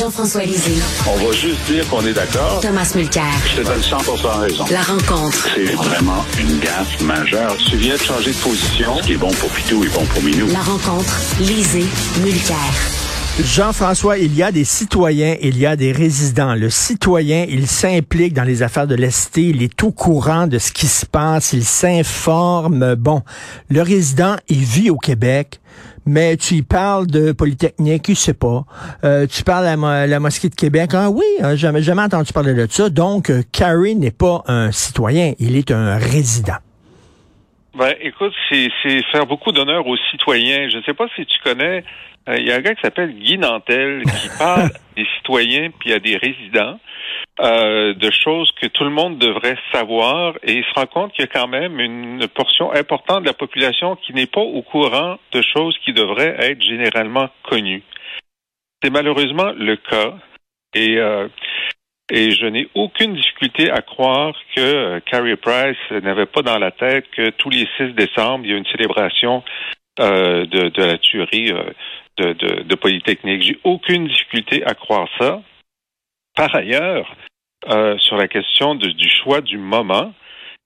Jean-François Lisée. On va juste dire qu'on est d'accord. Thomas Mulcair. Je te donne 100 raison. La rencontre. C'est vraiment une gaffe majeure. Tu viens de changer de position. Ce qui est bon pour Pitou est bon pour Minou. La rencontre. Lisée. Mulcair. Jean-François, il y a des citoyens, il y a des résidents. Le citoyen, il s'implique dans les affaires de l'Est, il est au courant de ce qui se passe, il s'informe. Bon, le résident, il vit au Québec, mais tu parles de Polytechnique, il sait pas. Euh, tu parles à la, mosquée de Québec, ah oui, hein, jamais, jamais entendu parler de ça. Donc, euh, Carrie n'est pas un citoyen, il est un résident. Ben, écoute, c'est faire beaucoup d'honneur aux citoyens. Je ne sais pas si tu connais, euh, il y a un gars qui s'appelle Guy Nantel qui parle des citoyens puis à des résidents euh, de choses que tout le monde devrait savoir et il se rend compte qu'il y a quand même une portion importante de la population qui n'est pas au courant de choses qui devraient être généralement connues. C'est malheureusement le cas et euh, et je n'ai aucune difficulté à croire que euh, Carrie Price n'avait pas dans la tête que tous les 6 décembre, il y a une célébration euh, de, la tuerie euh, de, de, Polytechnique. J'ai aucune difficulté à croire ça. Par ailleurs, sur la question du choix du moment,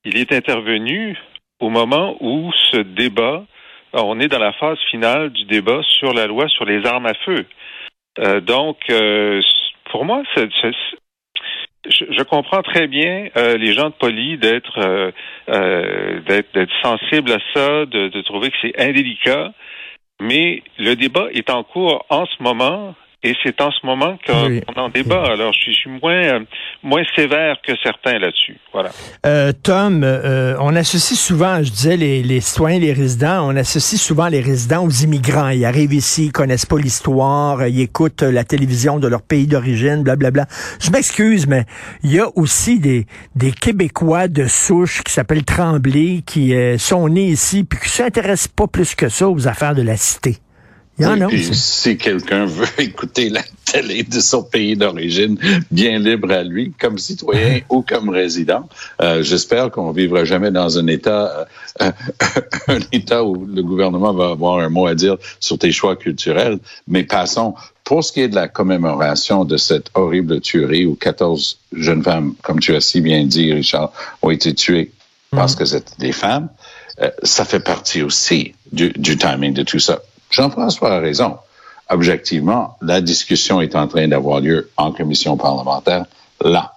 il est intervenu au moment où ce débat, on est dans la phase finale du débat sur la loi sur les armes à feu. donc, pour moi, c'est, je, comprends très bien euh, les gens de Poly d'être euh, euh, d'être sensibles à ça, de, de trouver que c'est indélicat, mais le débat est en cours en ce moment et c'est en ce moment qu'on en débat. Alors, je suis, moins, euh, moins sévère que certains là-dessus. Voilà. Euh, Tom, euh, on associe souvent, je disais, les, les citoyens, les résidents, on associe souvent les résidents aux immigrants. Ils arrivent ici, ils connaissent pas l'histoire, ils écoutent la télévision de leur pays d'origine, blablabla. Je m'excuse, mais il y a aussi des, des Québécois de souche qui s'appellent Tremblay, qui sont nés ici, puis qui s'intéressent pas plus que ça aux affaires de la cité si quelqu'un veut écouter la télé de son pays d'origine, bien libre à lui, comme citoyen ou comme résident, euh, j'espère qu'on vivra jamais dans un État, euh, un État où le gouvernement va avoir un mot à dire sur tes choix culturels. Mais passons. Pour ce qui est de la commémoration de cette horrible tuerie où 14 jeunes femmes, comme tu as si bien dit, Richard, ont été tuées parce mm. que c'était des femmes, euh, ça fait partie aussi du, du timing de tout ça. Jean-François a raison. Objectivement, la discussion est en train d'avoir lieu en commission parlementaire là.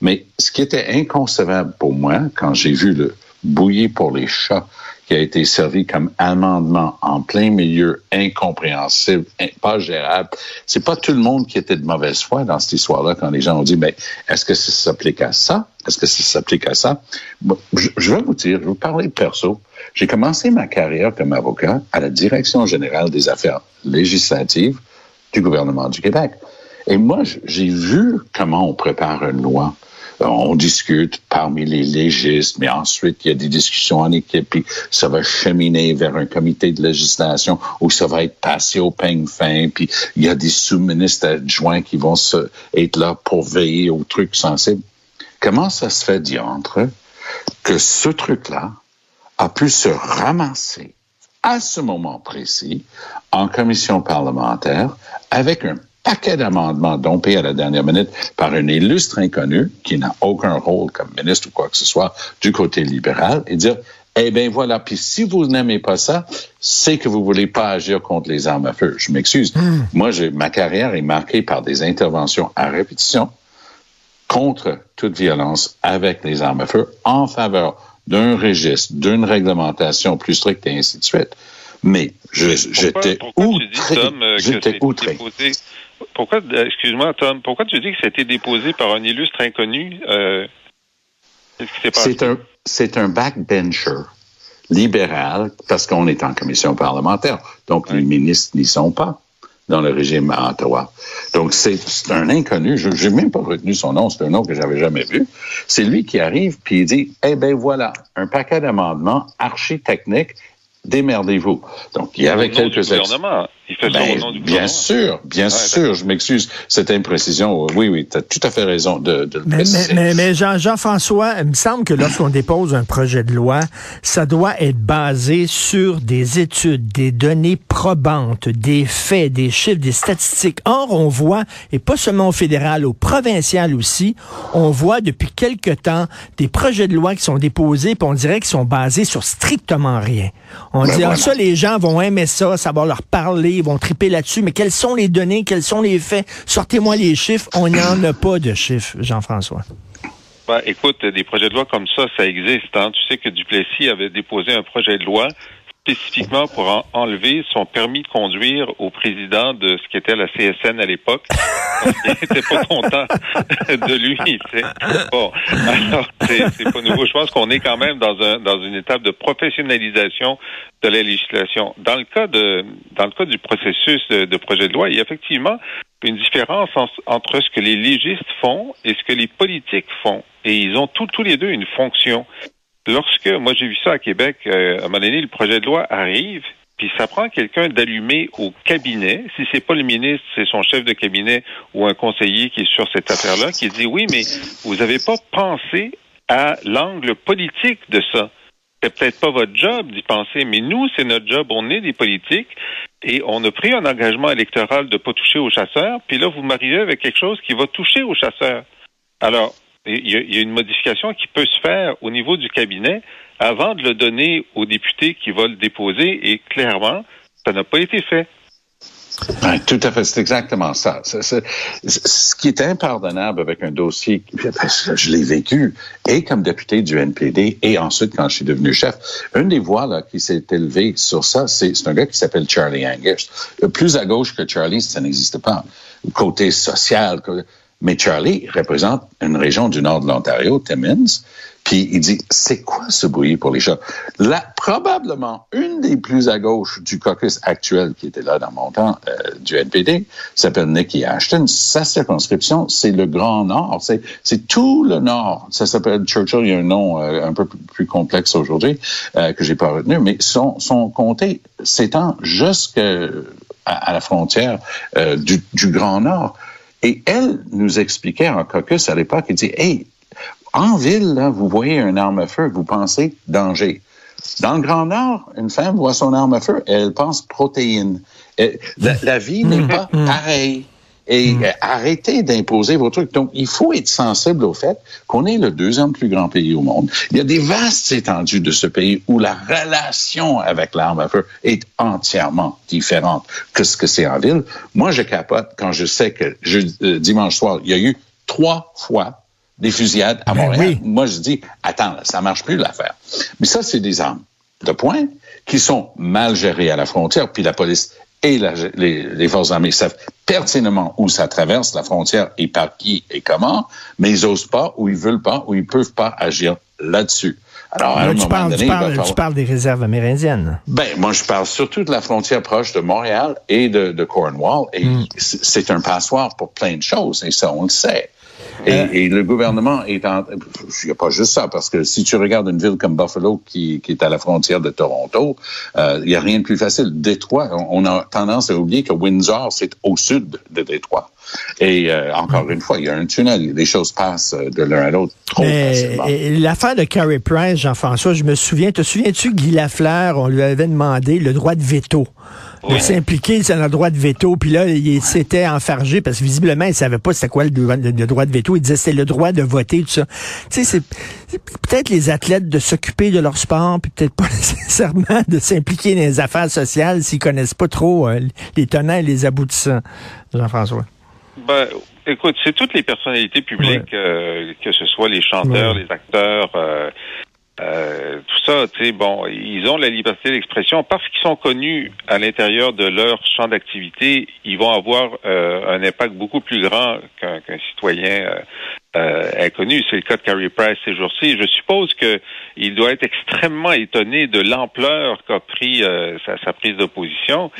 Mais ce qui était inconcevable pour moi quand j'ai vu le bouillir pour les chats qui a été servi comme amendement en plein milieu, incompréhensible, pas gérable. C'est pas tout le monde qui était de mauvaise foi dans cette histoire-là quand les gens ont dit, mais est-ce que ça s'applique à ça? Est-ce que ça s'applique à ça? je, vais vous dire, je vais vous parler perso. J'ai commencé ma carrière comme avocat à la Direction générale des affaires législatives du gouvernement du Québec. Et moi, j'ai vu comment on prépare une loi on discute parmi les légistes, mais ensuite il y a des discussions en équipe, puis ça va cheminer vers un comité de législation où ça va être passé au peigne fin, puis il y a des sous-ministres adjoints qui vont se, être là pour veiller aux trucs sensibles. Comment ça se fait, diantre, que ce truc-là a pu se ramasser à ce moment précis en commission parlementaire avec un paquet d'amendements dompés à la dernière minute par un illustre inconnu qui n'a aucun rôle comme ministre ou quoi que ce soit du côté libéral et dire eh bien voilà, puis si vous n'aimez pas ça, c'est que vous voulez pas agir contre les armes à feu. Je m'excuse. Hmm. Moi, ma carrière est marquée par des interventions à répétition contre toute violence avec les armes à feu en faveur d'un registre, d'une réglementation plus stricte et ainsi de suite. Mais j'étais outré. Euh, j'étais outré. Pourquoi, euh, excuse-moi, Tom, pourquoi tu dis que ça a été déposé par un illustre inconnu? Euh, c'est un, c'est un backbencher libéral parce qu'on est en commission parlementaire. Donc, les ministres n'y sont pas dans le régime à Ottawa. Donc, c'est un inconnu. Je n'ai même pas retenu son nom. C'est un nom que j'avais jamais vu. C'est lui qui arrive puis il dit, eh ben voilà, un paquet d'amendements archi-techniques démerdez-vous. Donc, il y avait quelques gouvernement. Il fait ça Ben, au nom du bien sûr, bien Ouais, sûr, je m'excuse. Cette imprécision, oui, oui, tu as tout à fait raison de, de le Mais, préciser. mais, mais, mais Jean, Jean-François, il me semble que lorsqu'on dépose un projet de loi, ça doit être basé sur des études, des données probantes, des faits, des chiffres, des statistiques. Or, on voit, et pas seulement au fédéral, au provincial aussi, on voit depuis quelque temps des projets de loi qui sont déposés, puis on dirait qu'ils sont basés sur strictement rien. On Ben dit, ah, voilà. ça, les gens vont aimer ça, ça va leur parler, ils vont triper là-dessus, mais quelles sont les données, quels sont les faits? Sortez-moi les chiffres. On n'en a pas de chiffres, Jean-François. Ben, écoute, des projets de loi comme ça, ça existe. Hein. Tu sais que Duplessis avait déposé un projet de loi spécifiquement pour en- enlever son permis de conduire au président de ce qui était la CSN à l'époque. Qu'il n'était pas content de lui. tu sais. Bon, alors c'est pas nouveau. Je pense qu'on est quand même dans un dans une étape de professionnalisation de la législation. Dans le cas de dans le cas du processus de, de projet de loi, il y a effectivement une différence en- entre ce que les légistes font et ce que les politiques font. Et ils ont tous tous les deux une fonction. Lorsque, moi j'ai vu ça à Québec, euh, à un le projet de loi arrive, puis ça prend quelqu'un d'allumé au cabinet. Si c'est pas le ministre, c'est son chef de cabinet ou un conseiller qui est sur cette affaire-là, qui dit oui, mais vous n'avez pas pensé à l'angle politique de ça. C'est peut-être pas votre job d'y penser, mais nous, c'est notre job. On est des politiques et on a pris un engagement électoral de pas toucher aux chasseurs. Puis là, vous m'arrivez avec quelque chose qui va toucher aux chasseurs. Alors, il y, a, une modification qui peut se faire au niveau du cabinet avant de le donner au député qui va le déposer. Et clairement, ça n'a pas été fait. Ouais, tout à fait, c'est exactement ça. Ce qui est impardonnable avec un dossier, que je l'ai vécu, et comme député du NPD, et ensuite quand je suis devenu chef, une des voix qui s'est élevée sur ça, c'est un gars qui s'appelle Charlie Angus. Plus à gauche que Charlie, ça n'existe pas. Côté social, mais Charlie représente une région du nord de l'Ontario, Timmins, puis il dit, c'est quoi ce bruit pour les chats? Là, probablement une des plus à gauche du caucus actuel qui était là dans mon temps euh, du NPD s'appelle Nikki Ashton. Sa circonscription, c'est le Grand Nord. C'est, c'est tout le Nord. Ça s'appelle Churchill. Il y a un nom euh, un peu plus- complexe aujourd'hui euh, que j'ai pas retenu, mais son, son comté s'étend jusqu'à à la frontière euh, du Grand Nord. Et elle nous expliquait en caucus à l'époque, elle dit, hey, en ville, là, vous voyez une arme à feu, vous pensez danger. Dans le Grand Nord, une femme voit son arme à feu, elle pense protéines. Et La, la vie n'est pas pareille. Et euh, arrêtez d'imposer vos trucs. Donc, il faut être sensible au fait qu'on est le deuxième plus grand pays au monde. Il y a des vastes étendues de ce pays où la relation avec l'arme à feu est entièrement différente que ce que c'est en ville. Moi, je capote quand je sais que je, euh, dimanche soir, il y a eu trois fois des fusillades à Ben Montréal. oui. Moi, je dis, attends, là, ça marche plus l'affaire. Mais ça, c'est des armes de poing qui sont mal gérées à la frontière, puis la police et la- les, les forces armées savent pertinemment où ça traverse la frontière et par qui et comment, mais ils osent pas, ou ils veulent pas, ou ils peuvent pas agir là-dessus. Alors, à Là, un tu, moment parles, donné, tu, parles, tu falloir- parles des réserves amérindiennes. ben, moi, je parle surtout de la frontière proche de Montréal et de, de Cornwall. Et c'est c'est un passoire pour plein de choses, et ça, on le sait. Et, et le gouvernement est en... Il n'y a pas juste ça, parce que si tu regardes une ville comme Buffalo, qui, qui est à la frontière de Toronto, euh, il n'y a rien de plus facile. Détroit, on, a tendance à oublier que Windsor, c'est au sud de Détroit. Et euh, encore une fois, il y a un tunnel. Les choses passent euh, de l'un à l'autre trop facilement. euh, L'affaire de Carey Price, Jean-François, je me souviens, te souviens-tu, Guy Lafleur, on lui avait demandé le droit de veto. De Oui. s'impliquer, c'est un droit de veto? Puis là, il s'était enfargé parce que visiblement, il savait pas c'était quoi le, droit- le- le droit de veto. Il disait c'était le droit de voter, tout ça. Tu sais, c'est c'est peut-être les athlètes de s'occuper de leur sport, puis peut-être pas nécessairement de s'impliquer dans les affaires sociales s'ils connaissent pas trop euh, les tenants et les aboutissants. Jean-François. Ben, écoute, c'est toutes les personnalités publiques, euh, que ce soit les chanteurs, Ouais. les acteurs, euh, euh, tout ça, tu sais, bon, ils ont la liberté d'expression parce qu'ils sont connus à l'intérieur de leur champ d'activité, ils vont avoir euh, un impact beaucoup plus grand qu'un citoyen euh, euh, inconnu. C'est le cas de Carrie Price ces jours-ci. Je suppose que il doit être extrêmement étonné de l'ampleur qu'a pris euh, sa, sa prise d'opposition.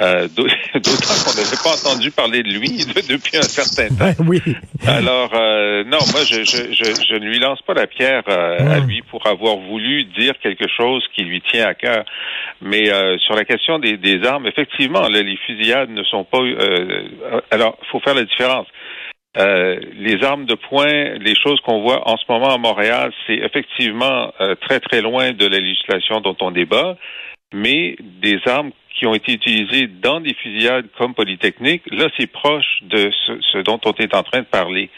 Euh, D'autant qu'on n'avait pas entendu parler de lui depuis un certain temps. Ben oui. Alors, euh, non, moi, je, je, je, je, ne lui lance pas la pierre euh, à lui pour avoir voulu dire quelque chose qui lui tient à cœur. Mais euh, sur la question des, des armes, effectivement, là, les fusillades ne sont pas... alors, il faut faire la différence. les armes de poing, les choses qu'on voit en ce moment à Montréal, c'est effectivement très très loin de la législation dont on débat, mais des armes qui ont été utilisés dans des fusillades comme Polytechnique, là, c'est proche de ce, dont on est en train de parler.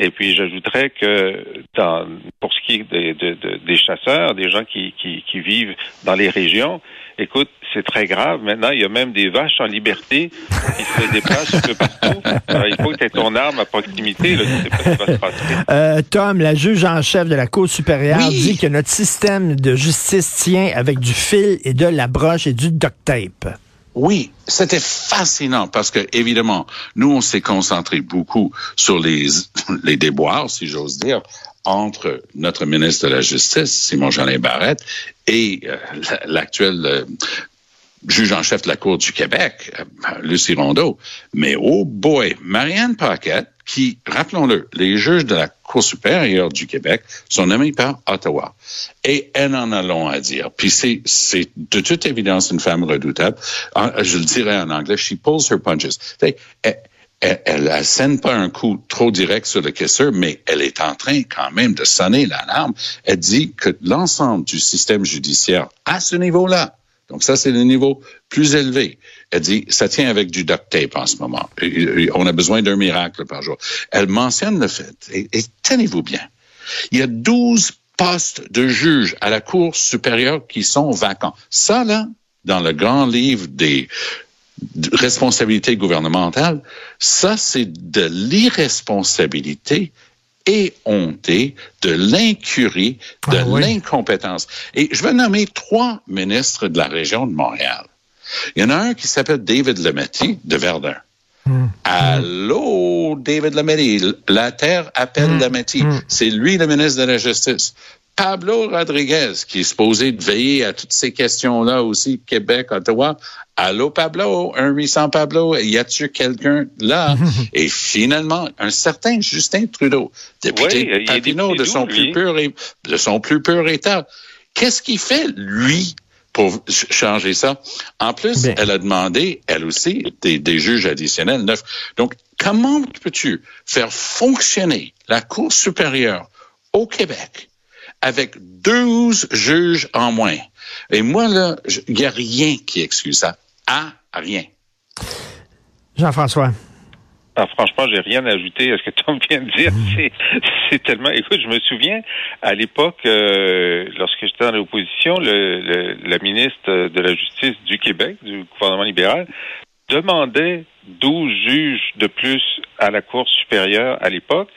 Et puis, j'ajouterais que dans, pour ce qui est des chasseurs, des gens qui, qui, qui, vivent dans les régions, écoute, c'est très grave. Maintenant, il y a même des vaches en liberté qui se déplacent un peu partout. il faut que tu aies ton arme à proximité. Là, tu sais pas ce qui va se passer. Euh, Tom, la juge en chef de la Cour supérieure, dit que notre système de justice tient avec du fil et de la broche et du duct tape. Oui, c'était fascinant parce que évidemment, nous on s'est concentré beaucoup sur les les déboires, si j'ose dire, entre notre ministre de la Justice, Simon Jean Barrette, et euh, l'actuel euh, juge en chef de la Cour du Québec, euh, Lucie Rondeau. Mais oh boy, Marianne Paquette, qui, rappelons-le, les juges de la Cour supérieure du Québec sont nommés par Ottawa. Et elle en a long à dire. Puis c'est, c'est de toute évidence une femme redoutable. Je le dirais en anglais, she pulls her punches. Elle, elle, elle, pas un coup trop direct sur le caisseur, mais elle est en train quand même de sonner l'alarme. Elle dit que l'ensemble du système judiciaire à ce niveau-là, donc ça c'est le niveau plus élevé, elle dit, ça tient avec du duct tape en ce moment. On a besoin d'un miracle par jour. Elle mentionne le fait, et, tenez-vous bien, il y a 12 postes de juges à la Cour supérieure qui sont vacants. Ça, là, dans le grand livre des responsabilités gouvernementales, ça, c'est de l'irresponsabilité et honté, de l'incurie, de ah l'incompétence. Et je vais nommer trois ministres de la région de Montréal. Il y en a un qui s'appelle David Lemetti de Verdun. Hmm. Allô, David Lemetti. La terre appelle mmh. Lemetti. Hmm. C'est lui le ministre de la Justice. Pablo Rodriguez, qui est supposé veiller à toutes ces questions-là aussi, Québec, Ottawa. Allô, Pablo, un 800 Pablo, y a-t-il quelqu'un là? et finalement, un certain Justin Trudeau, député de Papineau, de son, plus pur, de son plus pur état. Qu'est-ce qu'il fait, lui, pour changer ça? En plus, ben. elle a demandé, elle aussi, des, juges additionnels neuf. Donc, comment peux-tu faire fonctionner la Cour supérieure au Québec avec 12 juges en moins? Et moi, là, il n'y a rien qui excuse ça. À rien. Jean-François. Ah, franchement, j'ai rien à ajouter à ce que Tom vient de dire. C'est tellement. Écoute, je me souviens à l'époque, euh, lorsque j'étais dans l'opposition, le, la ministre de la Justice du Québec, du gouvernement libéral, demandait 12 juges de plus à la Cour supérieure à l'époque.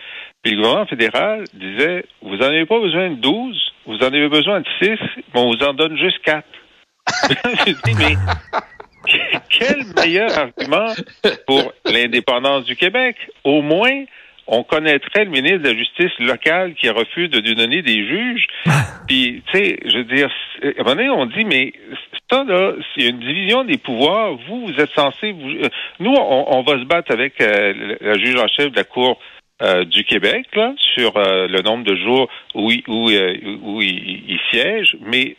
Puis le gouvernement fédéral disait Vous n'en avez pas besoin de 12, vous en avez besoin de 6, mais on vous en donne juste 4. je dis, mais quel meilleur argument pour l'indépendance du Québec? Au moins, on connaîtrait le ministre de la Justice locale qui refuse de lui donner des juges. Puis, tu sais, je veux dire, à un moment donné, on dit, mais ça, là, c'est une division des pouvoirs. Vous, vous êtes censé... Vous, euh, nous, on, va se battre avec euh, la juge en chef de la Cour euh, du Québec là, sur le nombre de jours où, où, où il, il, siège, mais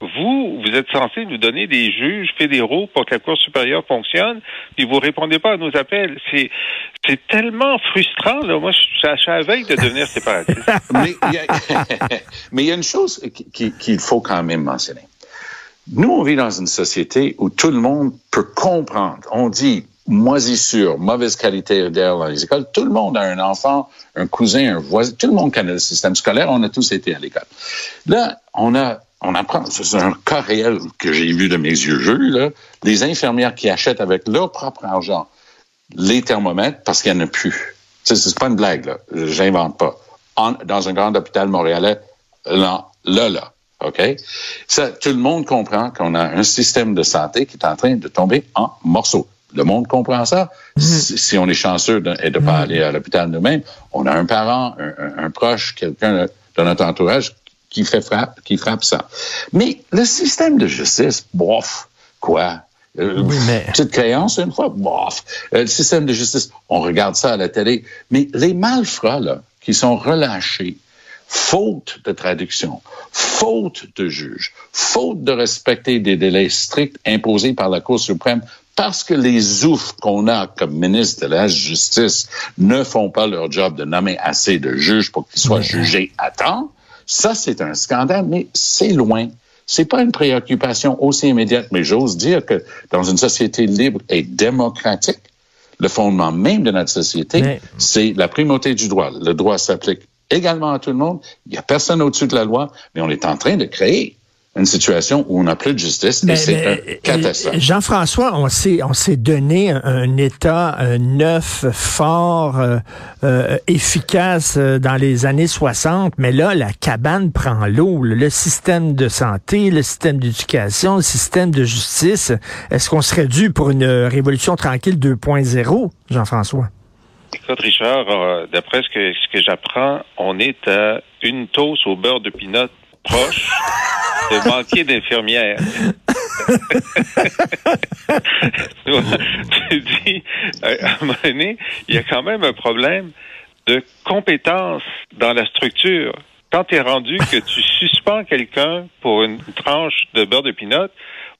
vous, vous êtes censé nous donner des juges fédéraux pour que la Cour supérieure fonctionne, puis vous répondez pas à nos appels. C'est, c'est tellement frustrant, là. Moi, je suis à veille de devenir séparatiste. mais il y a une chose qu'il faut quand même mentionner. Nous, on vit dans une société où tout le monde peut comprendre. On dit moisissure, mauvaise qualité d'air dans les écoles. Tout le monde a un enfant, un cousin, un voisin. Tout le monde connaît le système scolaire. On a tous été à l'école. Là, on a on apprend, c'est un cas réel que j'ai vu de mes yeux jeux, là, des infirmières qui achètent avec leur propre argent les thermomètres parce qu'il n'y en a plus. C'est pas une blague, là. J'invente pas. dans un grand hôpital montréalais, là, là, là. OK? Ça, tout le monde comprend qu'on a un système de santé qui est en train de tomber en morceaux. Le monde comprend ça. Mm-hmm. Si, on est chanceux de ne pas mm-hmm. aller à l'hôpital nous-mêmes, on a un parent, un, un proche, quelqu'un de notre entourage qui fait frappe, qui frappe ça. Mais le système de justice, bof, quoi? Euh, Oui, mais- Petite créance, une fois, bof. Euh, le système de justice, on regarde ça à la télé. Mais les malfrats, là, qui sont relâchés, faute de traduction, faute de juge, faute de respecter des délais stricts imposés par la Cour suprême, parce que les oufs qu'on a comme ministre de la Justice ne font pas leur job de nommer assez de juges pour qu'ils soient jugés à temps, ça, c'est un scandale, mais c'est loin. C'est pas une préoccupation aussi immédiate, mais j'ose dire que dans une société libre et démocratique, le fondement même de notre société, Mais- c'est la primauté du droit. Le droit s'applique également à tout le monde. Il n'y a personne au-dessus de la loi, mais on est en train de créer une situation où on n'a plus de justice et Mais- c'est mais, un catastrophe. euh, Jean-François, on s'est on s'est donné un, un État euh, neuf, fort, euh, euh, efficace euh, dans les années 60, mais là, la cabane prend l'eau. Le, le système de santé, le système d'éducation, le système de justice. Est-ce qu'on serait dû pour une révolution tranquille 2.0, Jean-François? Écoute, Richard, euh, d'après ce que, ce que j'apprends, on est à une toast au beurre de pinot proche de manquer d'infirmières. tu dis, à il y a quand même un problème de compétence dans la structure. Quand tu rendu que tu suspends quelqu'un pour une tranche de beurre de pinot,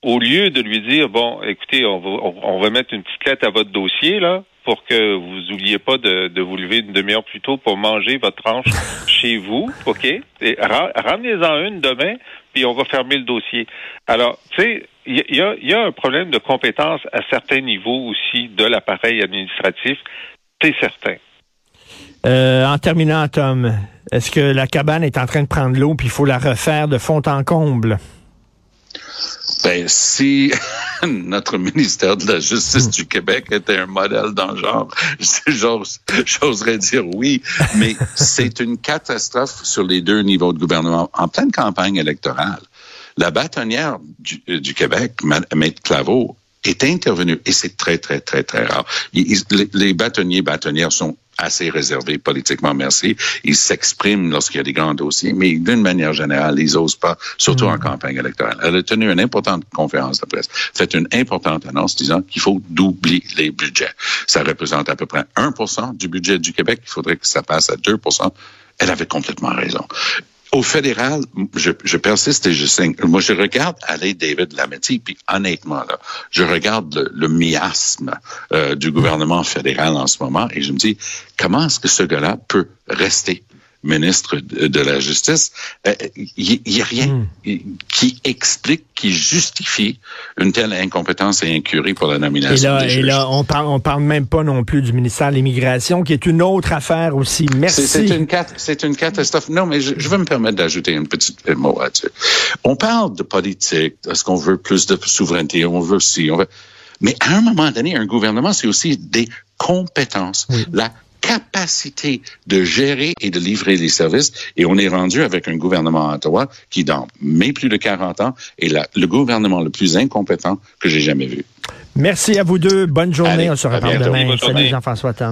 au lieu de lui dire, bon, écoutez, on va, on va mettre une petite lettre à votre dossier, là, pour que vous oubliez pas de, de vous lever une demi-heure plus tôt pour manger votre tranche chez vous, OK? Et ra- ramenez-en une demain, puis on va fermer le dossier. Alors, tu sais, il y, a- il y a un problème de compétence à certains niveaux aussi de l'appareil administratif, c'est certain. Euh, en terminant, Tom, est-ce que la cabane est en train de prendre l'eau puis il faut la refaire de fond en comble? Ben, si notre ministère de la. Justice du Québec était un modèle dans le genre, j'ose- j'oserais dire oui, mais c'est une catastrophe sur les deux niveaux de gouvernement. En pleine campagne électorale, la bâtonnière du, euh, Québec, Ma- Maître Claveau, est intervenue, et c'est très, très, très, très rare. Les, les bâtonniers, bâtonnières sont assez réservés politiquement, merci. Ils s'expriment lorsqu'il y a des grands dossiers, mais d'une manière générale, ils osent pas, surtout en campagne électorale. Elle a tenu une importante conférence de presse, fait une importante annonce disant qu'il faut doubler les budgets. Ça représente à peu près 1 du budget du Québec. Il faudrait que ça passe à 2 Elle avait complètement raison. Au fédéral, je, persiste et je signe. Moi, je regarde aller David Lametti, puis honnêtement, là, je regarde le, le miasme euh, du gouvernement fédéral en ce moment et je me dis, comment est-ce que ce gars-là peut rester ministre de, la Justice? Euh, Il n'y a rien qui explique, qui justifie une telle incompétence et incurie pour la Et nomination là, des et juges. là on parle, on parle même pas non plus du ministère de l'Immigration, qui est une autre affaire aussi. Merci. C'est une, c'est une catastrophe. Non, mais je, je vais me permettre d'ajouter une petite mot là-dessus. On parle de politique, est-ce qu'on veut plus de souveraineté, on veut ci, on veut... Mais à un moment donné, un gouvernement, c'est aussi des compétences. La capacité de gérer et de livrer les services. Et on est rendu avec un gouvernement à Ottawa qui, dans mes plus de 40 ans, est la- le gouvernement le plus incompétent que j'ai jamais vu. Merci à vous deux. Bonne journée. Allez, on se reparle demain. Salut. Jean-François.